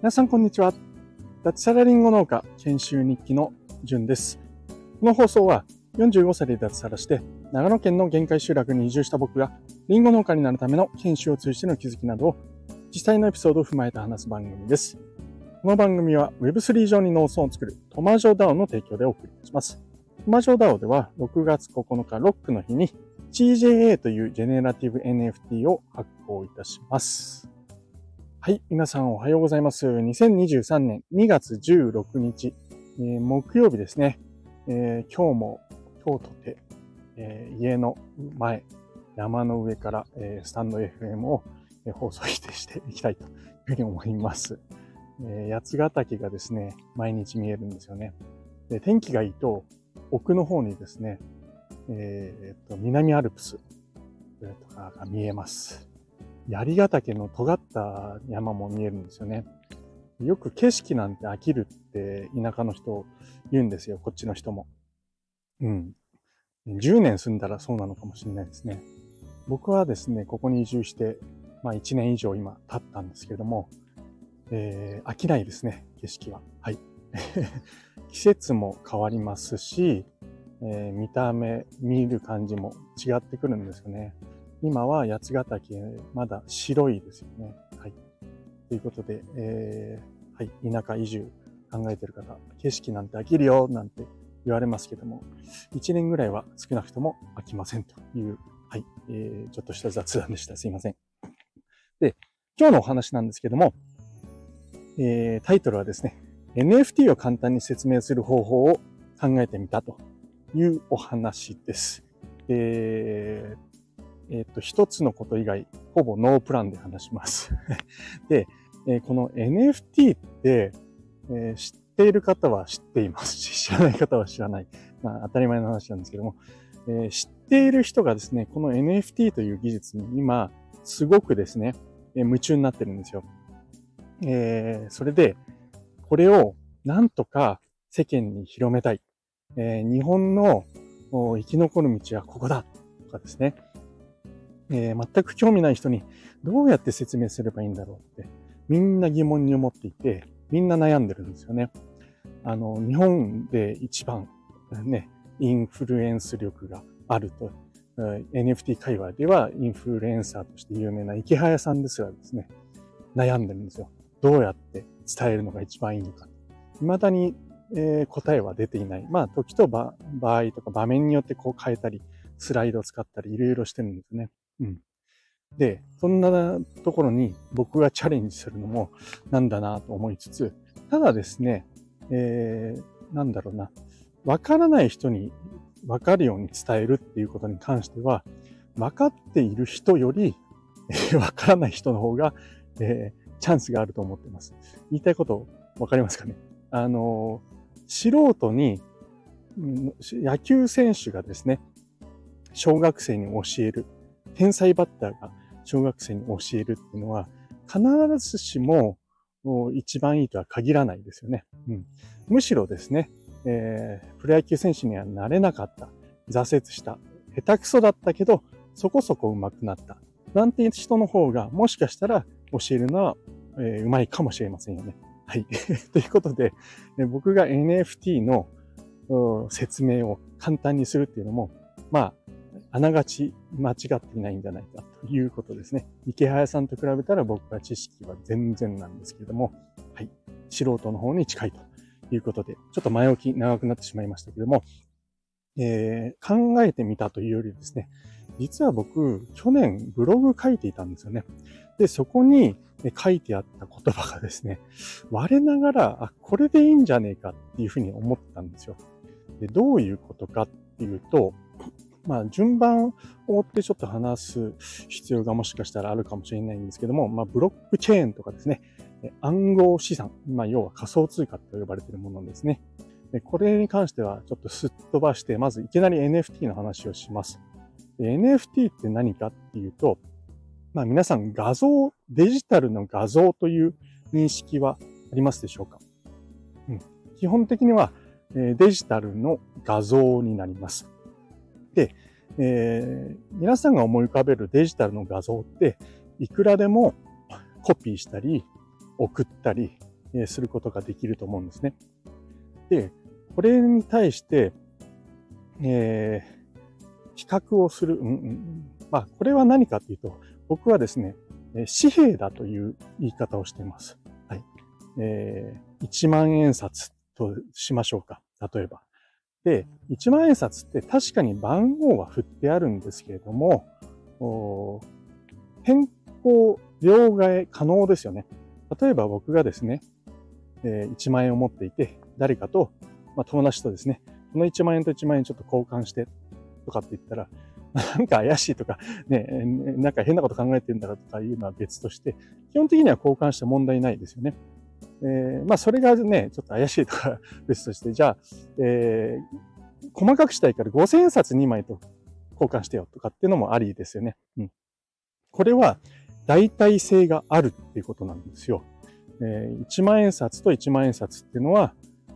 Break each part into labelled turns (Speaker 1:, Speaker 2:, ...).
Speaker 1: 皆さんこんにちは。脱サラリンゴ農家研修日記のじゅんです。この放送は45歳で脱サラして長野県の限界集落に移住した僕がリンゴ農家になるための研修を通じての気づきなどを実際のエピソードを踏まえて話す番組です。この番組は Web3 上に農村を作るトマジョ DAO の提供でお送りいたします。トマジョ DAO では6月9日ロックの日に CJA というジェネラティブ NFT を発行いたします。はい。皆さんおはようございます。2023年2月16日、えー、木曜日ですね。えー、今日も今日とて、えー、家の前、山の上から、えスタンド FM を、え放送していきたいというふうに思います。え八ヶ岳がですね、毎日見えるんですよね。で天気がいいと、奥の方にですね、えー、っと、南アルプスとかが見えます。槍ヶ岳の尖った山も見えるんですよね。よく景色なんて飽きるって田舎の人言うんですよ、こっちの人も。うん。10年住んだらそうなのかもしれないですね。僕はですね、ここに移住して、まあ1年以上今経ったんですけれども、えー、飽きないですね、景色は。はい。季節も変わりますし、えー、見た目、見る感じも違ってくるんですよね。今は八ヶ岳、まだ白いですよね。はい。ということで、えー、はい、田舎移住考えてる方、景色なんて飽きるよ、なんて言われますけども、1年ぐらいは少なくとも飽きませんという、はい、えー、ちょっとした雑談でした。すいません。で、今日のお話なんですけども、えー、タイトルはですね、NFT を簡単に説明する方法を考えてみたというお話です。えーえっ、と、一つのこと以外、ほぼノープランで話します。で、えー、この NFT って、えー、知っている方は知っていますし、知らない方は知らない。まあ、当たり前の話なんですけども、えー、知っている人がですね、この NFT という技術に今、すごくですね、え夢中になってるんですよ。えそれで、これをなんとか世間に広めたい。え日本の生き残る道はここだとかですね。えー、全く興味ない人にどうやって説明すればいいんだろうって、みんな疑問に思っていて、みんな悩んでるんですよね。あの、日本で一番ね、インフルエンス力があると、NFT 界隈ではインフルエンサーとして有名な池早さんですらですね、悩んでるんですよ。どうやって伝えるのが一番いいのか。未だに、えー、答えは出ていない。まあ、時と場合とか場面によってこう変えたり、スライドを使ったりいろいろしてるんですね。うん。で、そんなところに僕がチャレンジするのもなんだなと思いつつ、ただですね、えー、なんだろうな、わからない人にわかるように伝えるっていうことに関しては、わかっている人より、えー、わからない人の方が、えー、チャンスがあると思ってます。言いたいことわかりますかね？あのー、素人に、野球選手がですね、小学生に教える。天才バッターが小学生に教えるっていうのは、必ずしも一番いいとは限らないですよね。うん、むしろですね、えー、プロ野球選手にはなれなかった、挫折した、下手くそだったけど、そこそこ上手くなった。なんて人の方が、もしかしたら教えるのは、えー、上手いかもしれませんよね。はい。ということで、僕が NFT の説明を簡単にするっていうのも、まあ、あながち間違っていないんじゃないかということですね。池早さんと比べたら僕は知識は全然なんですけれども、はい。素人の方に近いということで、ちょっと前置き長くなってしまいましたけども、えー、考えてみたというよりですね、実は僕、去年ブログ書いていたんですよね。で、そこに書いてあった言葉がですね、我ながら、あ、これでいいんじゃねえかっていうふうに思ったんですよ。で、どういうことかっていうと、まあ、順番を追ってちょっと話す必要がもしかしたらあるかもしれないんですけども、まあ、ブロックチェーンとかですね、暗号資産、まあ、要は仮想通貨と呼ばれているものですね。これに関してはちょっとすっ飛ばして、まずいきなり NFT の話をします。NFT って何かっていうと、まあ皆さん画像、デジタルの画像という認識はありますでしょうか、うん、基本的にはデジタルの画像になります。で、えー、皆さんが思い浮かべるデジタルの画像って、いくらでもコピーしたり、送ったり、えすることができると思うんですね。で、これに対して、えー、比較をする、うんうん、まあ、これは何かというと、僕はですね、紙幣だという言い方をしています。はい。えー、1万円札としましょうか。例えば。で、1万円札って確かに番号は振ってあるんですけれども、変更、両替可能ですよね。例えば僕がですね、えー、1万円を持っていて、誰かと、まあ、友達とですね、この1万円と1万円ちょっと交換してとかって言ったら、なんか怪しいとか、ね、なんか変なこと考えてるんだとかいうのは別として、基本的には交換して問題ないですよね。えー、まあそれがね、ちょっと怪しいとか別として、じゃあ、えー、細かくしたいから5000円札2枚と交換してよとかっていうのもありですよね。うん。これは代替性があるっていうことなんですよ。えー、1万円札と1万円札っていうのは、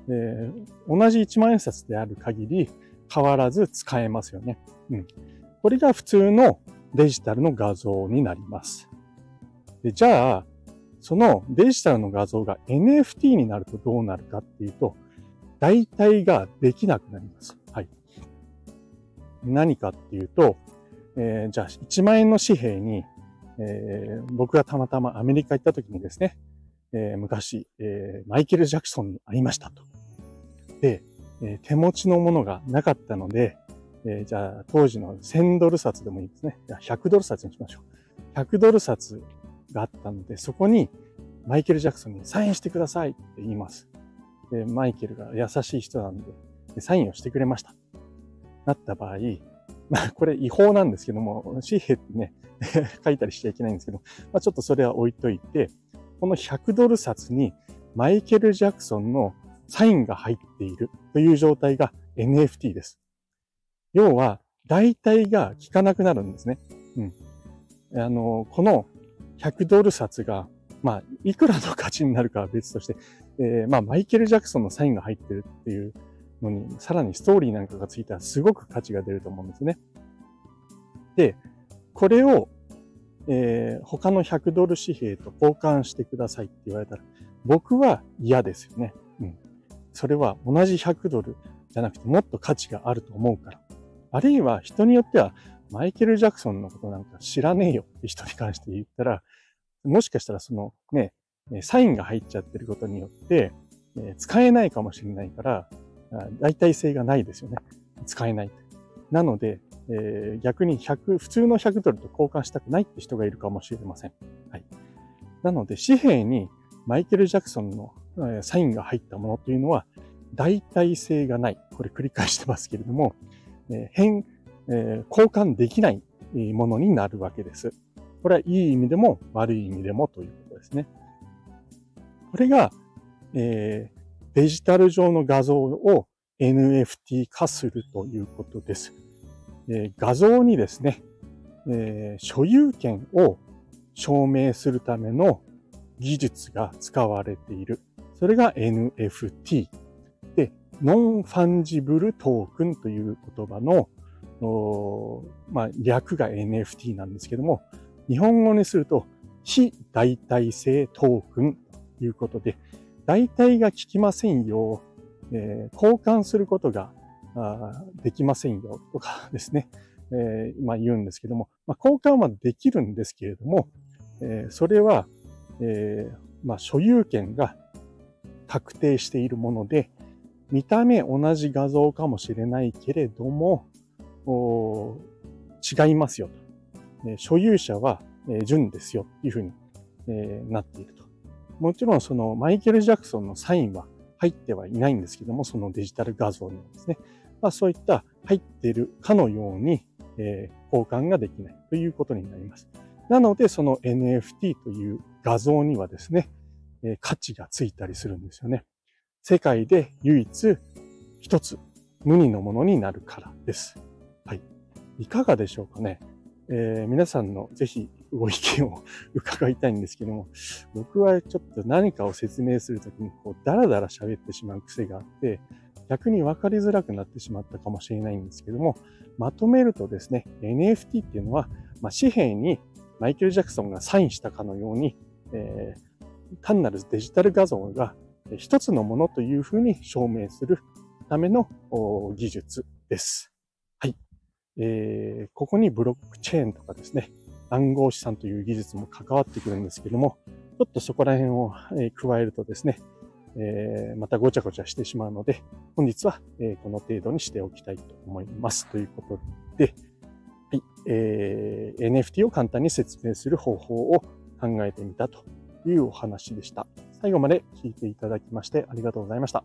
Speaker 1: えー、同じ1万円札である限り変わらず使えますよね。うん。これが普通のデジタルの画像になります。でじゃあ、そのデジタルの画像が NFT になるとどうなるかっていうと、代替ができなくなります。はい。何かっていうと、えー、じゃあ1万円の紙幣に、えー、僕がたまたまアメリカ行った時にですね、えー、昔、えー、マイケル・ジャクソンに会いましたと。で、え、手持ちのものがなかったので、えー、じゃあ当時の1000ドル札でもいいですね。じゃあ100ドル札にしましょう。100ドル札があったので、そこにマイケル・ジャクソンにサインしてくださいって言います。で、マイケルが優しい人なんで、でサインをしてくれました。なった場合、まあこれ違法なんですけども、紙幣ってね、書いたりしちゃいけないんですけど、まあちょっとそれは置いといて、この100ドル札にマイケル・ジャクソンのサインが入っているという状態が NFT です。要は、代替が効かなくなるんですね。うん。あの、この100ドル札が、まあ、いくらの価値になるかは別として、えー、まあ、マイケル・ジャクソンのサインが入ってるっていうのに、さらにストーリーなんかがついたらすごく価値が出ると思うんですね。で、これをえー、他の100ドル紙幣と交換してくださいって言われたら、僕は嫌ですよね。それは同じ100ドルじゃなくてもっと価値があると思うから。あるいは人によっては、マイケル・ジャクソンのことなんか知らねえよって人に関して言ったら、もしかしたらそのね、サインが入っちゃってることによって、使えないかもしれないから、代替性がないですよね。使えない。なので、えー、逆に100、普通の100ドルと交換したくないって人がいるかもしれません。はい。なので、紙幣にマイケル・ジャクソンの、サインが入ったものというのは、代替性がない。これ繰り返してますけれども、えー、変、え、交換できないものになるわけです。これはいい意味でも悪い意味でもということですね。これが、えー、デジタル上の画像を NFT 化するということです。え画像にですね、え所有権を証明するための技術が使われている。それが NFT。で、ノンファンジブルトークンという言葉の、まあ、略が NFT なんですけども、日本語にすると非代替性トークンということで、代替が効きませんよ、えー、交換することができませんよとかですね、えー、ま言うんですけども、まあ、交換はできるんですけれども、えー、それは、えー、まあ所有権が確定しているもので、見た目同じ画像かもしれないけれども、違いますよと。え所有者は、え純ですよっていうふうに、えなっていると。もちろんそのマイケル・ジャクソンのサインは入ってはいないんですけども、そのデジタル画像にはですね。まあ、そういった入っているかのように、え、交換ができないということになります。なので、その NFT という画像にはですね、え、価値がついたりするんですよね。世界で唯一一つ無二のものになるからです。はい。いかがでしょうかね。えー、皆さんのぜひご意見を伺いたいんですけども、僕はちょっと何かを説明するときにこうダラダラ喋ってしまう癖があって、逆に分かりづらくなってしまったかもしれないんですけども、まとめるとですね、NFT っていうのは、まあ、紙幣にマイケル・ジャクソンがサインしたかのように、えー、単なるデジタル画像が一つのものというふうに証明するための技術です。はい。えー、ここにブロックチェーンとかですね、暗号資産という技術も関わってくるんですけども、ちょっとそこら辺を加えるとですね、えー、またごちゃごちゃしてしまうので、本日は、えー、この程度にしておきたいと思います。ということで、はい、えー、NFT を簡単に説明する方法を考えてみたというお話でした。最後まで聞いていただきましてありがとうございました。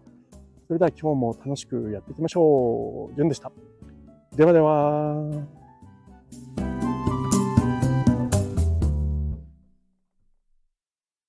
Speaker 1: それでは今日も楽しくやっていきましょう。じゅんでした。ではでは。